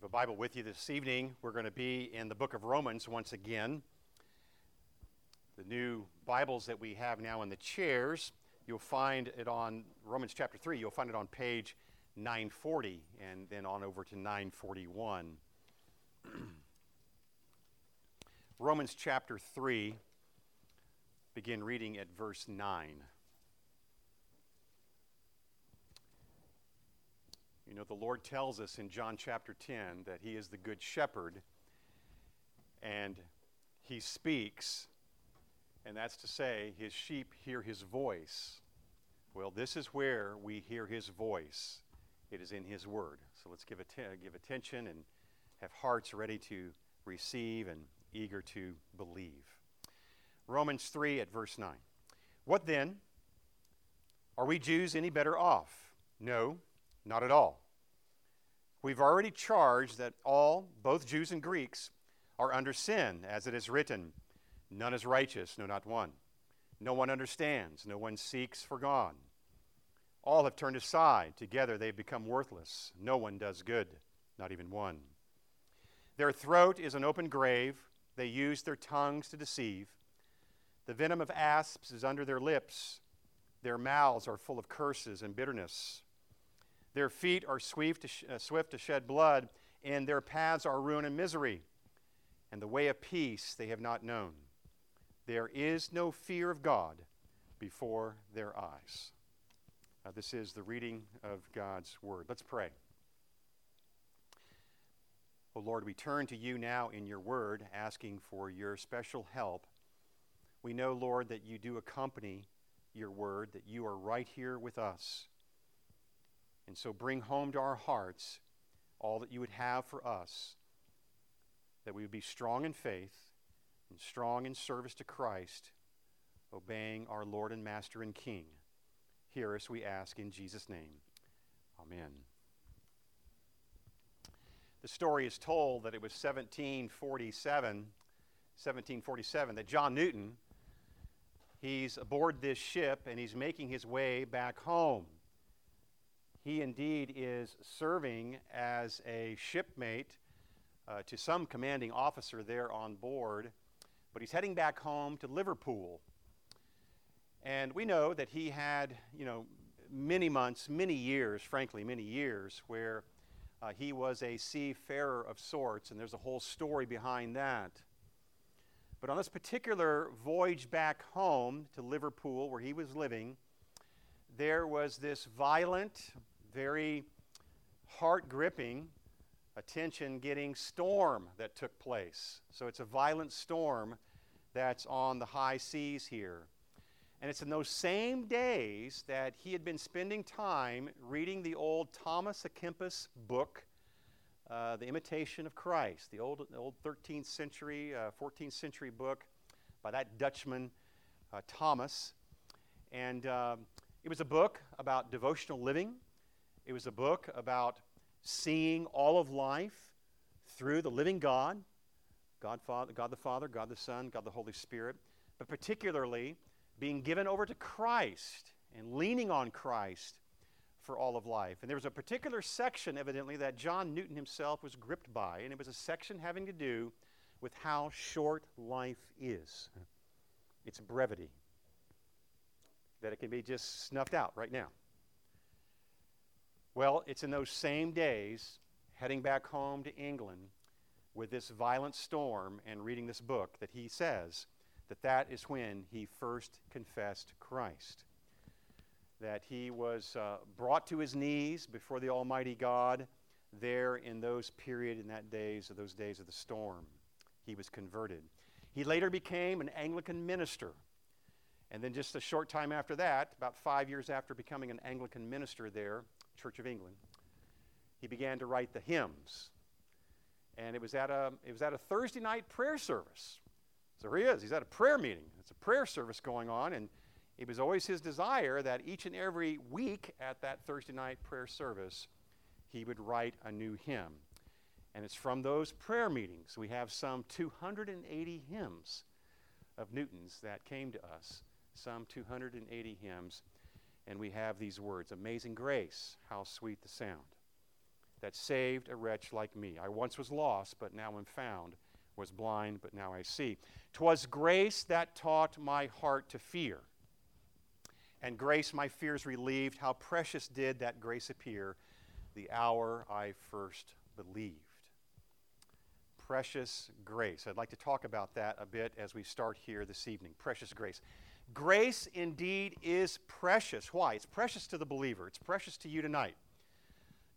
have a Bible with you this evening, we're going to be in the book of Romans once again. The new Bibles that we have now in the chairs, you'll find it on Romans chapter 3, you'll find it on page 940 and then on over to 941. Romans chapter 3, begin reading at verse 9. You know, the Lord tells us in John chapter 10 that He is the good shepherd and He speaks, and that's to say, His sheep hear His voice. Well, this is where we hear His voice. It is in His Word. So let's give, att- give attention and have hearts ready to receive and eager to believe. Romans 3 at verse 9. What then? Are we Jews any better off? No, not at all. We've already charged that all, both Jews and Greeks, are under sin, as it is written None is righteous, no, not one. No one understands, no one seeks for God. All have turned aside. Together they've become worthless. No one does good, not even one. Their throat is an open grave. They use their tongues to deceive. The venom of asps is under their lips. Their mouths are full of curses and bitterness. Their feet are swift to, sh- uh, swift to shed blood, and their paths are ruin and misery. And the way of peace they have not known. There is no fear of God before their eyes. Uh, this is the reading of God's word. Let's pray. Oh Lord, we turn to you now in your word, asking for your special help. We know, Lord, that you do accompany your word, that you are right here with us. And so bring home to our hearts all that you would have for us, that we would be strong in faith and strong in service to Christ, obeying our Lord and Master and King. Hear us, we ask, in Jesus' name. Amen. The story is told that it was 1747, 1747 that John Newton, he's aboard this ship and he's making his way back home. He indeed is serving as a shipmate uh, to some commanding officer there on board, but he's heading back home to Liverpool. And we know that he had, you know, many months, many years, frankly, many years, where uh, he was a seafarer of sorts, and there's a whole story behind that. But on this particular voyage back home to Liverpool, where he was living, there was this violent, very heart gripping, attention getting storm that took place. So it's a violent storm that's on the high seas here. And it's in those same days that he had been spending time reading the old Thomas à Kempis book, uh, The Imitation of Christ, the old, the old 13th century, uh, 14th century book by that Dutchman, uh, Thomas. And um, it was a book about devotional living, it was a book about seeing all of life through the living God, God, Father, God the Father, God the Son, God the Holy Spirit, but particularly being given over to Christ and leaning on Christ for all of life. And there was a particular section, evidently, that John Newton himself was gripped by, and it was a section having to do with how short life is its brevity, that it can be just snuffed out right now. Well, it's in those same days, heading back home to England with this violent storm and reading this book, that he says that that is when he first confessed Christ. That he was uh, brought to his knees before the Almighty God there in those period in that days of those days of the storm. He was converted. He later became an Anglican minister. And then just a short time after that, about five years after becoming an Anglican minister there, Church of England, he began to write the hymns. And it was at a, it was at a Thursday night prayer service. So here he is. He's at a prayer meeting. It's a prayer service going on, and it was always his desire that each and every week at that Thursday night prayer service, he would write a new hymn. And it's from those prayer meetings we have some 280 hymns of Newton's that came to us, some 280 hymns. And we have these words Amazing grace, how sweet the sound that saved a wretch like me. I once was lost, but now am found, was blind, but now I see. 'Twas grace that taught my heart to fear, and grace my fears relieved. How precious did that grace appear the hour I first believed. Precious grace. I'd like to talk about that a bit as we start here this evening. Precious grace. Grace indeed is precious. Why? It's precious to the believer, it's precious to you tonight.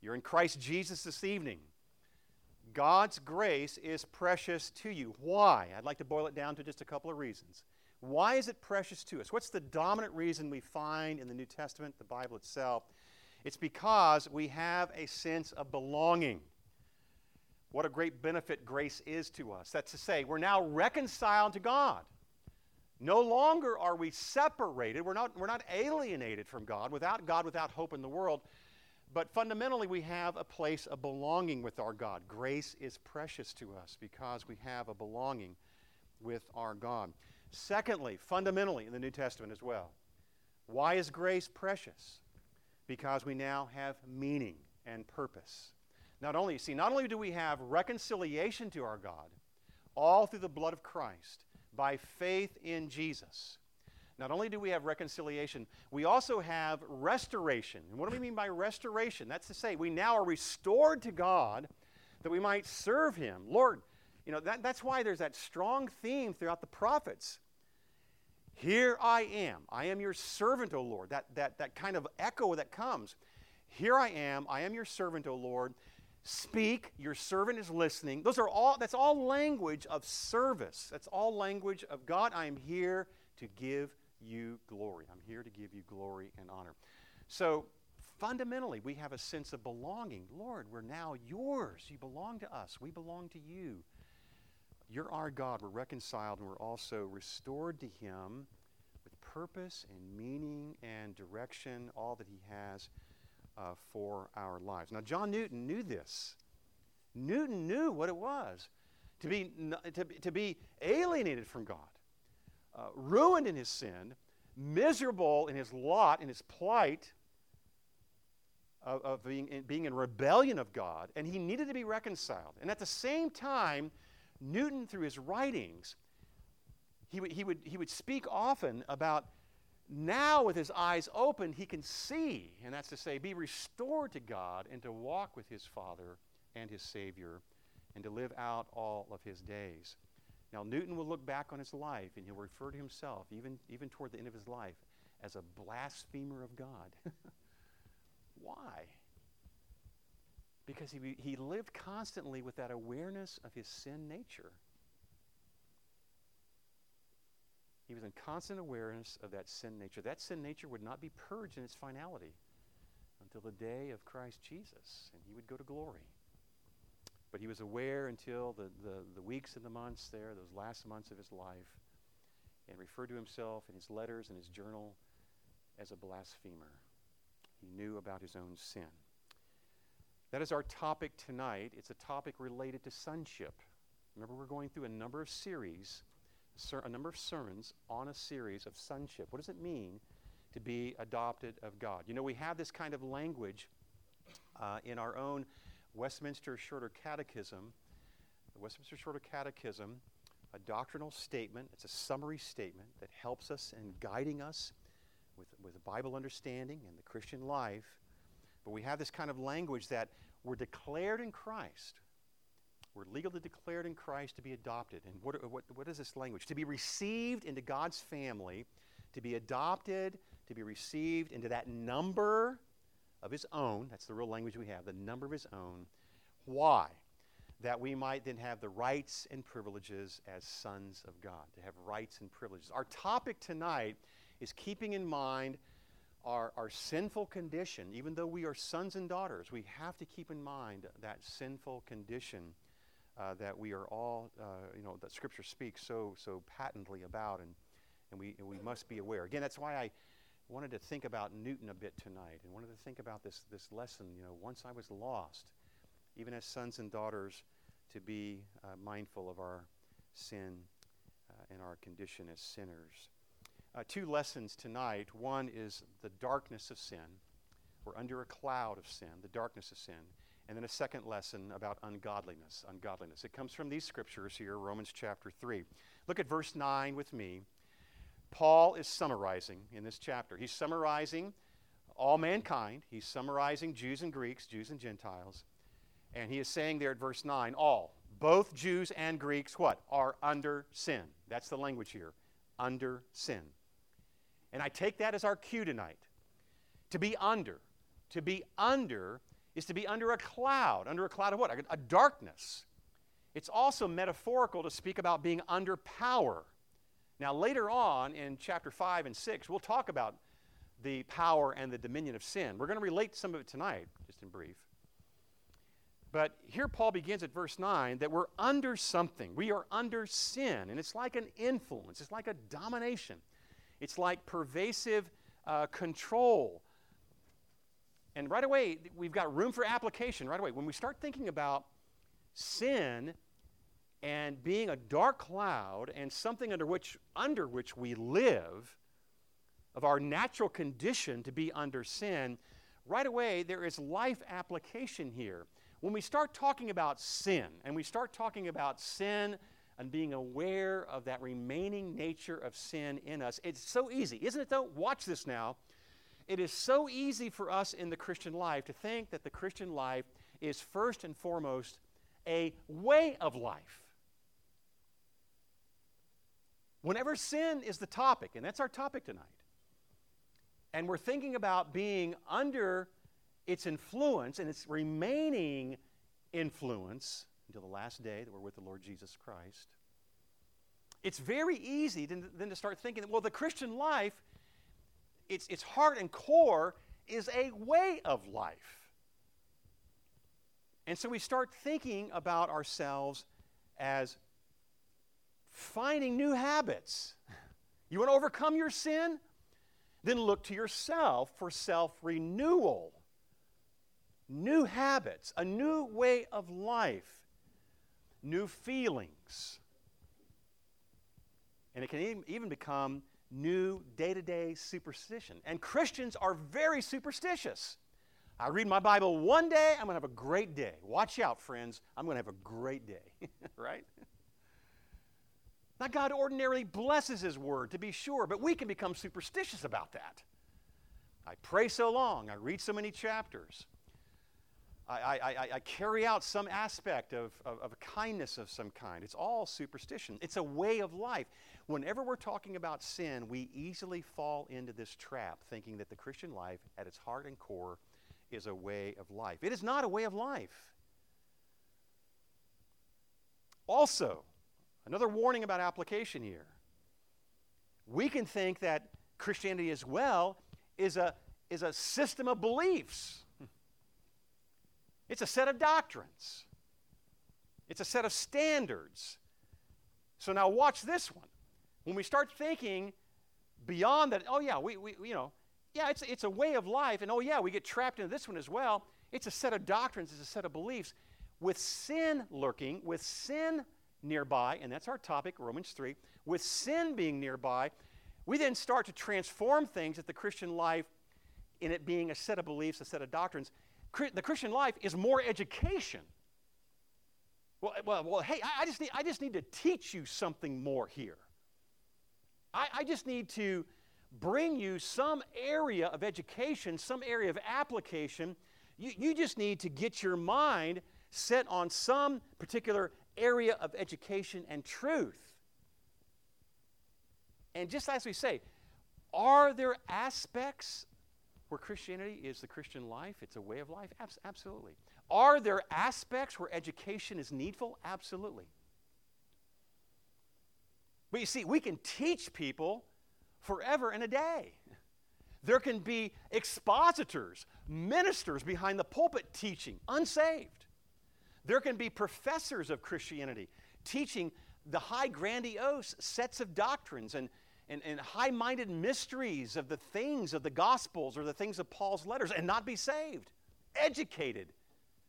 You're in Christ Jesus this evening. God's grace is precious to you. Why? I'd like to boil it down to just a couple of reasons. Why is it precious to us? What's the dominant reason we find in the New Testament, the Bible itself? It's because we have a sense of belonging. What a great benefit grace is to us. That's to say, we're now reconciled to God. No longer are we separated. We're not, we're not alienated from God, without God, without hope in the world. But fundamentally, we have a place of belonging with our God. Grace is precious to us because we have a belonging with our God. Secondly, fundamentally in the New Testament as well, why is grace precious? Because we now have meaning and purpose. Not only, see, not only do we have reconciliation to our God, all through the blood of Christ, by faith in Jesus. Not only do we have reconciliation, we also have restoration. And what do we mean by restoration? That's to say, we now are restored to God that we might serve Him. Lord, you know, that, that's why there's that strong theme throughout the prophets. Here I am. I am your servant, O Lord. That, that, that kind of echo that comes. Here I am. I am your servant, O Lord. Speak, your servant is listening. Those are all, that's all language of service. That's all language of God. I am here to give you glory. I'm here to give you glory and honor. So fundamentally, we have a sense of belonging. Lord, we're now yours. You belong to us. We belong to you. You're our God. We're reconciled and we're also restored to Him with purpose and meaning and direction, all that He has uh, for our lives. Now, John Newton knew this. Newton knew what it was to be, to, to be alienated from God uh, ruined in his sin, miserable in his lot, in his plight of, of being, in, being in rebellion of God, and he needed to be reconciled. And at the same time, Newton, through his writings, he he would, he would speak often about now with his eyes open, he can see, and that's to say, be restored to God and to walk with his Father and his Savior and to live out all of his days. Now, Newton will look back on his life and he'll refer to himself, even, even toward the end of his life, as a blasphemer of God. Why? Because he, he lived constantly with that awareness of his sin nature. He was in constant awareness of that sin nature. That sin nature would not be purged in its finality until the day of Christ Jesus, and he would go to glory. But he was aware until the, the, the weeks and the months there, those last months of his life, and referred to himself in his letters and his journal as a blasphemer. He knew about his own sin. That is our topic tonight. It's a topic related to sonship. Remember, we're going through a number of series, a number of sermons on a series of sonship. What does it mean to be adopted of God? You know, we have this kind of language uh, in our own Westminster Shorter Catechism, the Westminster Shorter Catechism, a doctrinal statement. It's a summary statement that helps us in guiding us with, with Bible understanding and the Christian life. But we have this kind of language that we're declared in Christ. We're legally declared in Christ to be adopted. And what, what, what is this language? To be received into God's family, to be adopted, to be received into that number of his own, that's the real language we have, the number of his own. Why? That we might then have the rights and privileges as sons of God, to have rights and privileges. Our topic tonight is keeping in mind our, our sinful condition. Even though we are sons and daughters, we have to keep in mind that sinful condition uh, that we are all, uh, you know, that Scripture speaks so, so patently about, and, and, we, and we must be aware. Again, that's why I wanted to think about Newton a bit tonight and wanted to think about this, this lesson. You know, once I was lost, even as sons and daughters, to be uh, mindful of our sin uh, and our condition as sinners. Uh, two lessons tonight. One is the darkness of sin. We're under a cloud of sin, the darkness of sin. And then a second lesson about ungodliness. Ungodliness. It comes from these scriptures here, Romans chapter 3. Look at verse 9 with me. Paul is summarizing in this chapter. He's summarizing all mankind, he's summarizing Jews and Greeks, Jews and Gentiles. And he is saying there at verse 9, all, both Jews and Greeks, what? Are under sin. That's the language here. Under sin. And I take that as our cue tonight. To be under. To be under is to be under a cloud. Under a cloud of what? A, darkness. It's also metaphorical to speak about being under power. Now, later on in chapter 5 and 6, we'll talk about the power and the dominion of sin. We're going to relate some of it tonight, just in brief. But here Paul begins at verse 9 that we're under something. We are under sin, and it's like an influence, it's like a domination, it's like pervasive uh, control. And right away, we've got room for application right away. When we start thinking about sin and being a dark cloud and something under which, under which we live, of our natural condition to be under sin, right away there is life application here. When we start talking about sin, and we start talking about sin and being aware of that remaining nature of sin in us, it's so easy, isn't it though? Watch this now. It is so easy for us in the Christian life to think that the Christian life is first and foremost a way of life. Whenever sin is the topic, and that's our topic tonight, and we're thinking about being under its influence and its remaining influence until the last day that we're with the Lord Jesus Christ, it's very easy then, to start thinking that, well, the Christian life, its, its heart and core is a way of life. And so we start thinking about ourselves as finding new habits. You want to overcome your sin? Then look to yourself for self renewal new habits, a new way of life, new feelings. And it can even become new day to day superstition. And Christians are very superstitious. I read my Bible one day, I'm going to have a great day. Watch out, friends. I'm going to have a great day, right? Now, God ordinarily blesses His Word, to be sure, but we can become superstitious about that. I pray so long, I read so many chapters. I, I, I, carry out some aspect of, of, of, kindness of some kind. It's all superstition. It's a way of life. Whenever we're talking about sin, we easily fall into this trap, thinking that the Christian life, at its heart and core, is a way of life. It is not a way of life. Also, another warning about application here. We can think that Christianity as well is a, is a system of beliefs it's a set of doctrines, it's a set of standards. So now watch this one. When we start thinking beyond that, oh yeah, we, we you know, yeah, it's, it's a way of life, and oh yeah, we get trapped into this one as well. It's a set of doctrines, it's a set of beliefs. With sin lurking, with sin nearby, and that's our topic, Romans 3, with sin being nearby, we then start to transform things at the Christian life in it being a set of beliefs, a set of doctrines, the Christian life is more education. Well, well, well hey, I, just need, I just need to teach you something more here. I, I just need to bring you some area of education, some area of application. You, you just need to get your mind set on some particular area of education and truth. And just as we say, are there aspects where Christianity is the Christian life, it's a way of life? Abs- absolutely. Are there aspects where education is needful? Absolutely. But you see, we can teach people forever and a day. There can be expositors, ministers behind the pulpit teaching, unsaved. There can be professors of Christianity teaching the high, grandiose sets of doctrines and and, and high minded mysteries of the things of the Gospels or the things of Paul's letters and not be saved. Educated,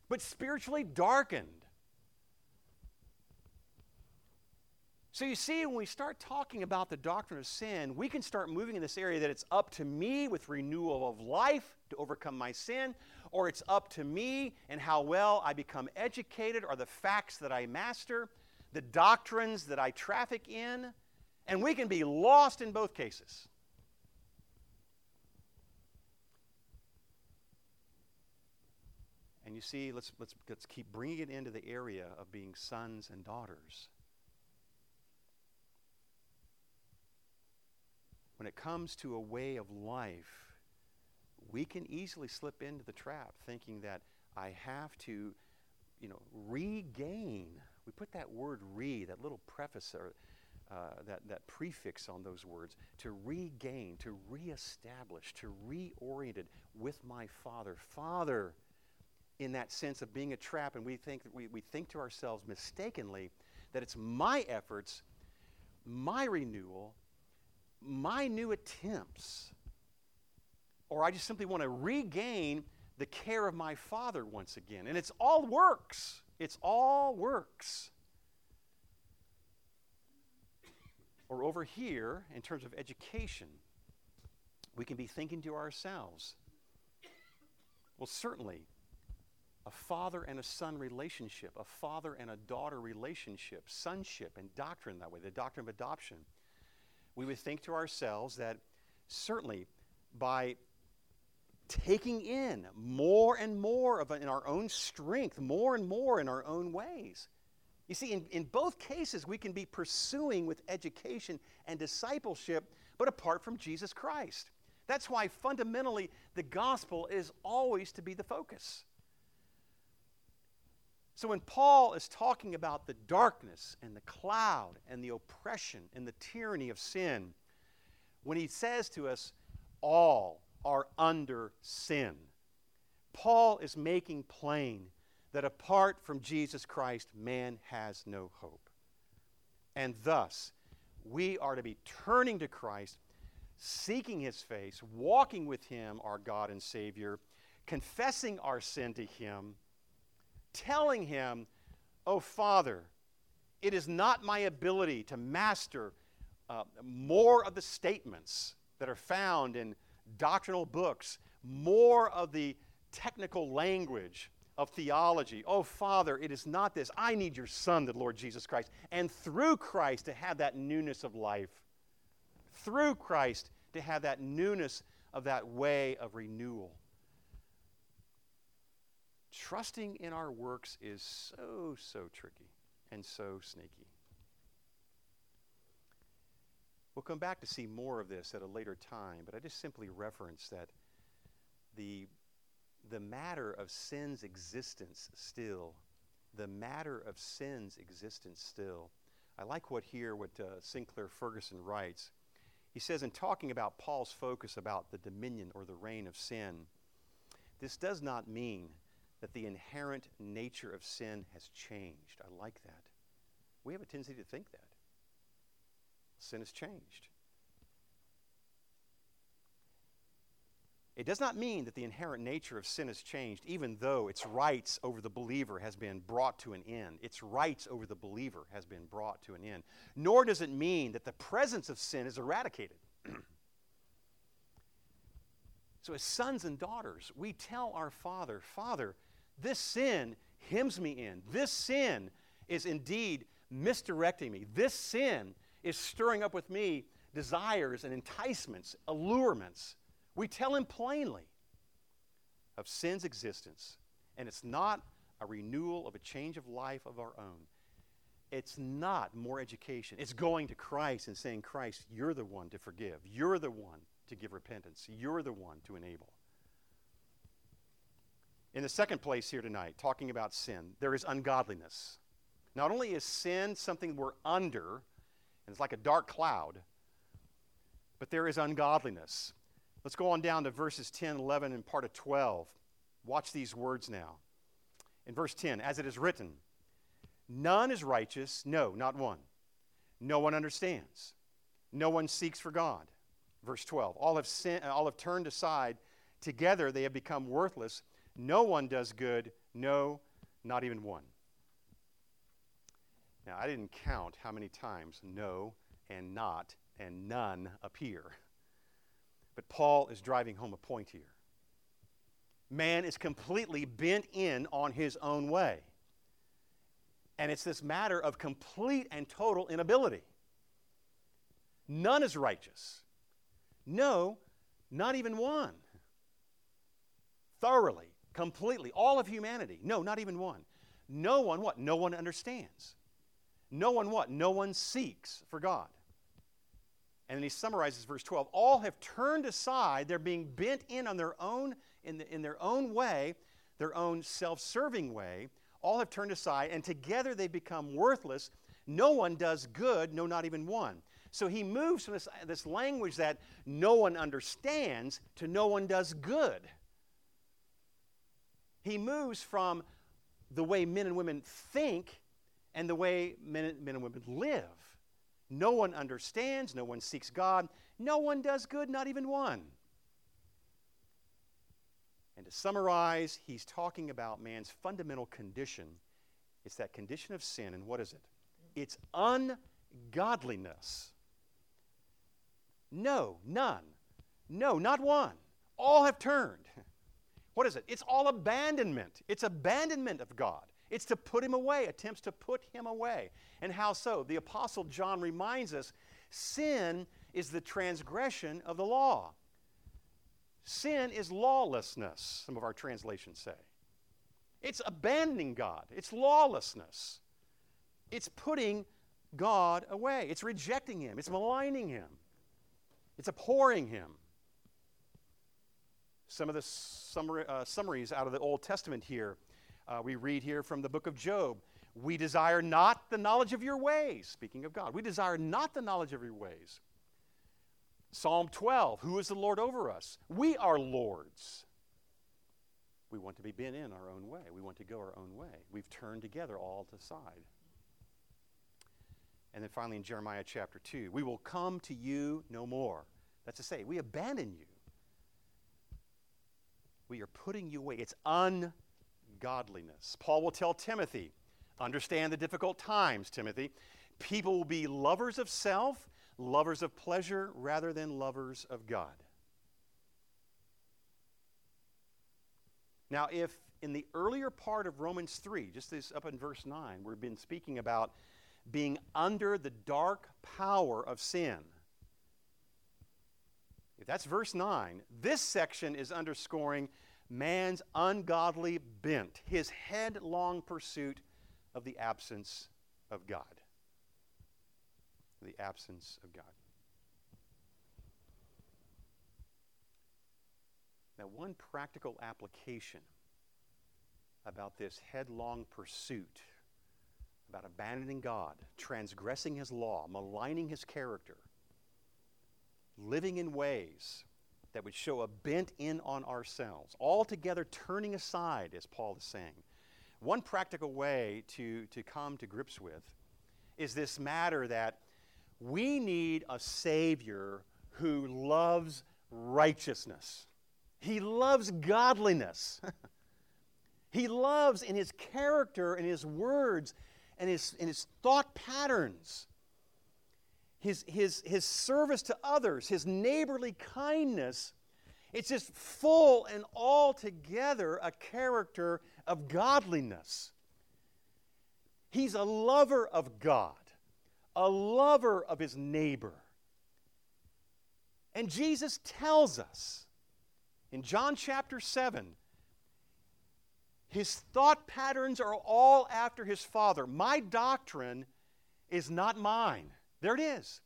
but spiritually darkened. So you see, when we start talking about the doctrine of sin, we can start moving in this area that it's up to me with renewal of life to overcome my sin, or it's up to me and how well I become educated, or the facts that I master, the doctrines that I traffic in, and we can be lost in both cases. And you see, let's, let's, let's keep bringing it into the area of being sons and daughters. When it comes to a way of life, we can easily slip into the trap thinking that I have to, you know, regain. We put that word re, that little preface or uh, that, that prefix on those words, to regain, to reestablish, to reorient it with my Father. Father, in that sense of being a trap, and we think, we, we think to ourselves mistakenly that it's my efforts, my renewal, my new attempts, or I just simply want to regain the care of my Father once again. And it's all works. It's all works. Or over here, in terms of education, we can be thinking to ourselves, well, certainly a father and a son relationship, a father and a daughter relationship, sonship and doctrine that way, the doctrine of adoption, we would think to ourselves that certainly by taking in more and more of it in our own strength, more and more in our own ways. You see, in, in both cases, we can be pursuing with education and discipleship, but apart from Jesus Christ. That's why fundamentally the gospel is always to be the focus. So when Paul is talking about the darkness and the cloud and the oppression and the tyranny of sin, when he says to us, all are under sin, Paul is making plain that apart from Jesus Christ, man has no hope. And thus, we are to be turning to Christ, seeking his face, walking with him, our God and Savior, confessing our sin to him telling him, Oh, Father, it is not my ability to master uh, more of the statements that are found in doctrinal books, more of the technical language of theology. Oh, Father, it is not this. I need your Son, the Lord Jesus Christ, and through Christ to have that newness of life. Through Christ to have that newness of that way of renewal. Trusting in our works is so, so tricky and so sneaky. We'll come back to see more of this at a later time, but I just simply reference that the, the matter of sin's existence still, the matter of sin's existence still. I like what here, what uh, Sinclair Ferguson writes. He says, in talking about Paul's focus about the dominion or the reign of sin, this does not mean that the inherent nature of sin has changed. I like that. We have a tendency to think that. Sin has changed. It does not mean that the inherent nature of sin has changed, even though its rights over the believer has been brought to an end. Its rights over the believer has been brought to an end. Nor does it mean that the presence of sin is eradicated. so, as sons and daughters, we tell our Father, Father, this sin hems me in. This sin is indeed misdirecting me. This sin is stirring up with me desires and enticements, allurements. We tell him plainly of sin's existence. And it's not a renewal of a change of life of our own. It's not more education. It's going to Christ and saying, Christ, you're the one to forgive. You're the one to give repentance. You're the one to enable. In the second place here tonight, talking about sin, there is ungodliness. Not only is sin something we're under, and it's like a dark cloud, but there is ungodliness. Let's go on down to verses 10, 11, and part of 12. Watch these words now. In verse 10, as it is written, None is righteous, no, not one. No one understands. No one seeks for God. Verse 12, all have, sin, all have turned aside. Together they have become worthless. No one does good, no, not even one. Now, I didn't count how many times no and not and none appear. But Paul is driving home a point here. Man is completely bent in on his own way. And it's this matter of complete and total inability. None is righteous. No, not even one. Thoroughly, completely, all of humanity. No, not even one. No one what? No one understands. No one what? No one seeks for God. And then he summarizes verse 12. All have turned aside. They're being bent in on their own, in, the, in their own way, their own self-serving way. All have turned aside, and together they become worthless. No one does good, no, not even one. So he moves from this, this language that no one understands to no one does good. He moves from the way men and women think and the way men, men and women live. No one understands, no one seeks God, no one does good, not even one. And to summarize, he's talking about man's fundamental condition. It's that condition of sin, and what is it? It's ungodliness. No, none. No, not one. All have turned. What is it? It's all abandonment. It's abandonment of God. It's to put him away, attempts to put him away. And how so? The Apostle John reminds us sin is the transgression of the law. Sin is lawlessness, some of our translations say. It's abandoning God, it's lawlessness. It's putting God away, it's rejecting Him, it's maligning Him. It's abhorring him. Some of the uh, summaries out of the Old Testament here, uh, we read here from the book of Job. We desire not the knowledge of your ways, speaking of God. We desire not the knowledge of your ways. Psalm 12, who is the Lord over us? We are lords. We want to be bent in our own way. We want to go our own way. We've turned together all to side. And then finally in Jeremiah chapter 2, we will come to you no more. That's to say, we abandon you. We are putting you away. It's ungodliness. Paul will tell Timothy, understand the difficult times, Timothy. People will be lovers of self, lovers of pleasure, rather than lovers of God. Now, if in the earlier part of Romans 3, just this up in verse 9, we've been speaking about being under the dark power of sin. If that's verse 9, this section is underscoring man's ungodly bent, his headlong pursuit of the absence of God. The absence of God. Now, one practical application about this headlong pursuit about abandoning God, transgressing His law, maligning His character, living in ways that would show a bent in on ourselves, altogether turning aside, as Paul is saying. One practical way to, to come to grips with is this matter that we need a Savior who loves righteousness. He loves godliness. he loves in his character and his words and his, and his thought patterns, his, his, his service to others, his neighborly kindness. It's just full and altogether a character of godliness. He's a lover of God, a lover of his neighbor. And Jesus tells us in John chapter 7 his thought patterns are all after his Father. My doctrine is not mine. There it is.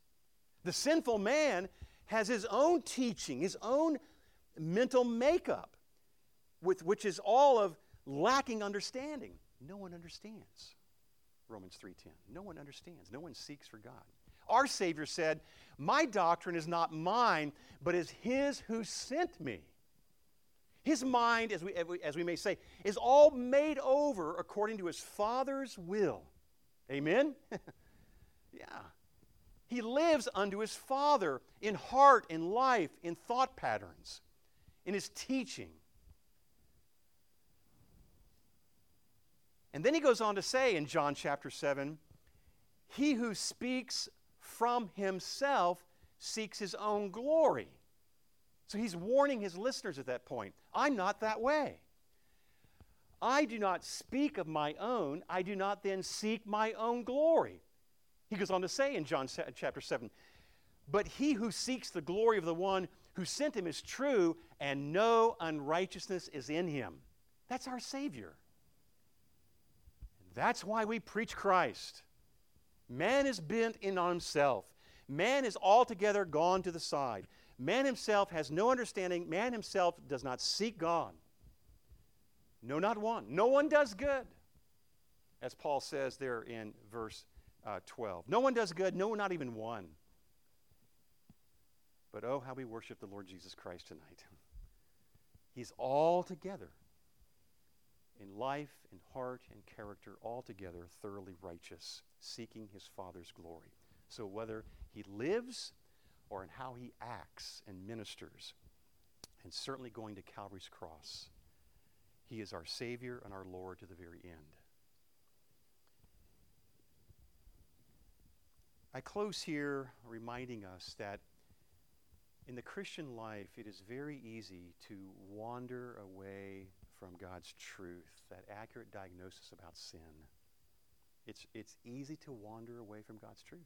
The sinful man has his own teaching, his own mental makeup, with which is all of lacking understanding. No one understands. Romans 3:10. No one understands. No one seeks for God. Our Savior said, "My doctrine is not mine, but is his who sent me." His mind, as we, as we may say, is all made over according to his Father's will. Amen? yeah. He lives unto his Father in heart, in life, in thought patterns, in his teaching. And then he goes on to say in John chapter 7 He who speaks from himself seeks his own glory. So he's warning his listeners at that point I'm not that way. I do not speak of my own, I do not then seek my own glory. He goes on to say in John chapter 7 But he who seeks the glory of the one who sent him is true, and no unrighteousness is in him. That's our Savior. That's why we preach Christ. Man is bent in on himself. Man is altogether gone to the side. Man himself has no understanding. Man himself does not seek God. No, not one. No one does good, as Paul says there in verse uh, 12. No one does good, no, not even one. But oh, how we worship the Lord Jesus Christ tonight. He's all together in life, in heart, and character, altogether thoroughly righteous, seeking his Father's glory. So whether he lives or in how he acts and ministers, and certainly going to Calvary's cross, he is our Savior and our Lord to the very end. I close here reminding us that in the Christian life, it is very easy to wander away from God's truth, that accurate diagnosis about sin. It's, it's easy to wander away from God's truth.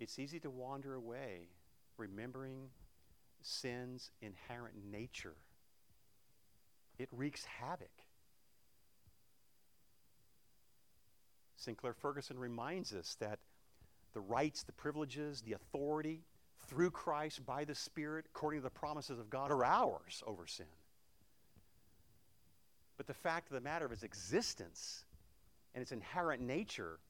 It's easy to wander away remembering sin's inherent nature. It wreaks havoc. Sinclair Ferguson reminds us that the rights, the privileges, the authority through Christ by the Spirit, according to the promises of God, are ours over sin. But the fact of the matter of its existence and its inherent nature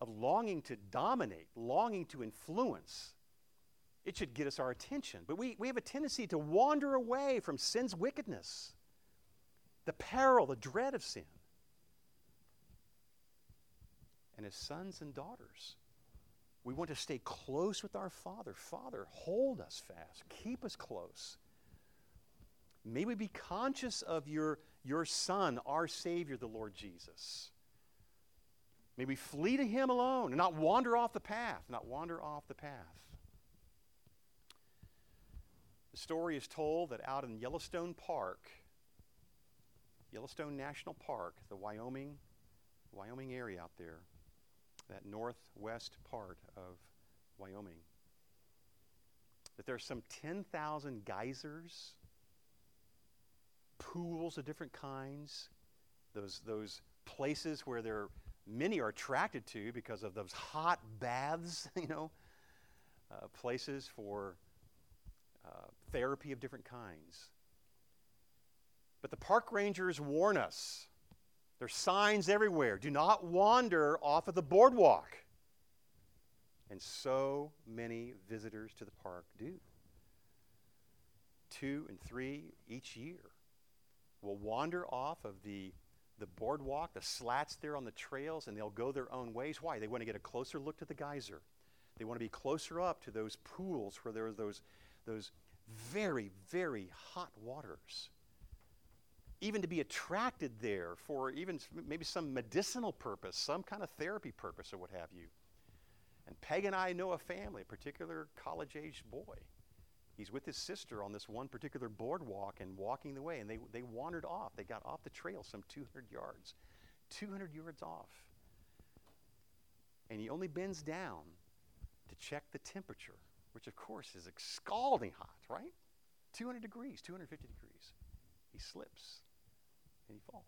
of longing to dominate, longing to influence, it should get us our attention. But we, we have a tendency to wander away from sin's wickedness, the peril, the dread of sin. And as sons and daughters, we want to stay close with our Father. Father, hold us fast, keep us close. May we be conscious of your, your Son, our Savior, the Lord Jesus. May we flee to Him alone and not wander off the path, not wander off the path. The story is told that out in Yellowstone Park, Yellowstone National Park, the Wyoming, Wyoming area out there, that northwest part of Wyoming, that there's some 10,000 geysers, pools of different kinds, those, those places where there many are attracted to because of those hot baths, you know, uh, places for uh, therapy of different kinds. But the park rangers warn us there's signs everywhere. Do not wander off of the boardwalk. And so many visitors to the park do. Two and three each year will wander off of the, the boardwalk, the slats there on the trails, and they'll go their own ways. Why? They want to get a closer look to the geyser. They want to be closer up to those pools where there are those, those very, very hot waters even to be attracted there for even maybe some medicinal purpose, some kind of therapy purpose, or what have you. And Peg and I know a family, a particular college aged boy. He's with his sister on this one particular boardwalk and walking the way, and they, they wandered off. They got off the trail some 200 yards. 200 yards off. And he only bends down to check the temperature, which of course is scalding hot, right? 200 degrees, 250 degrees. He slips and he falls.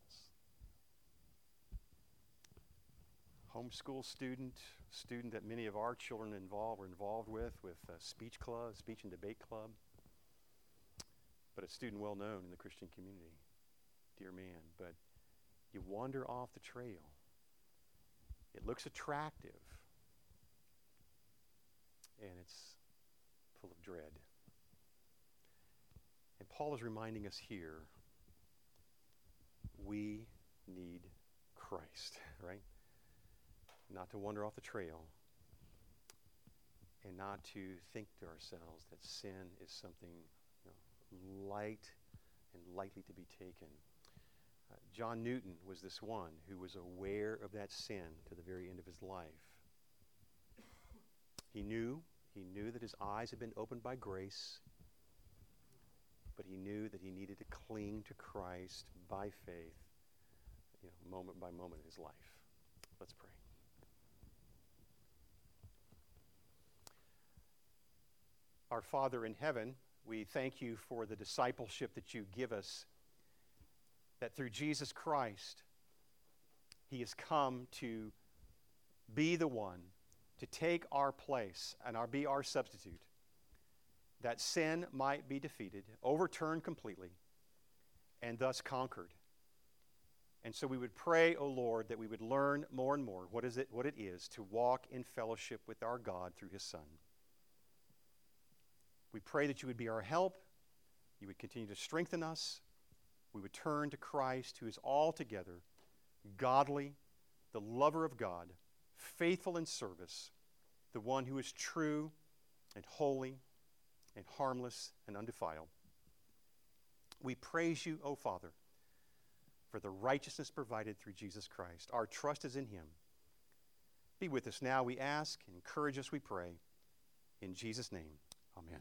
Homeschool student, student that many of our children involved were involved with, with a speech club, speech and debate club, but a student well known in the Christian community. Dear man, but you wander off the trail. It looks attractive, and it's full of dread. And Paul is reminding us here we need Christ, right? Not to wander off the trail and not to think to ourselves that sin is something you know, light and lightly to be taken. Uh, John Newton was this one who was aware of that sin to the very end of his life. He knew, He knew that his eyes had been opened by grace, but he knew that he needed to cling to Christ by faith, you know, moment by moment in his life. Let's pray. Our Father in heaven, we thank you for the discipleship that you give us, that through Jesus Christ, he has come to be the one to take our place and our, be our substitute, that sin might be defeated, overturned completely, and thus conquered. And so we would pray, O oh Lord, that we would learn more and more what, is it, what it is to walk in fellowship with our God through his Son. We pray that you would be our help, you would continue to strengthen us, we would turn to Christ, who is altogether godly, the lover of God, faithful in service, the one who is true and holy and harmless and undefiled. We praise you, O Father, for the righteousness provided through Jesus Christ. Our trust is in him. Be with us now, we ask, encourage us, we pray. In Jesus' name, amen.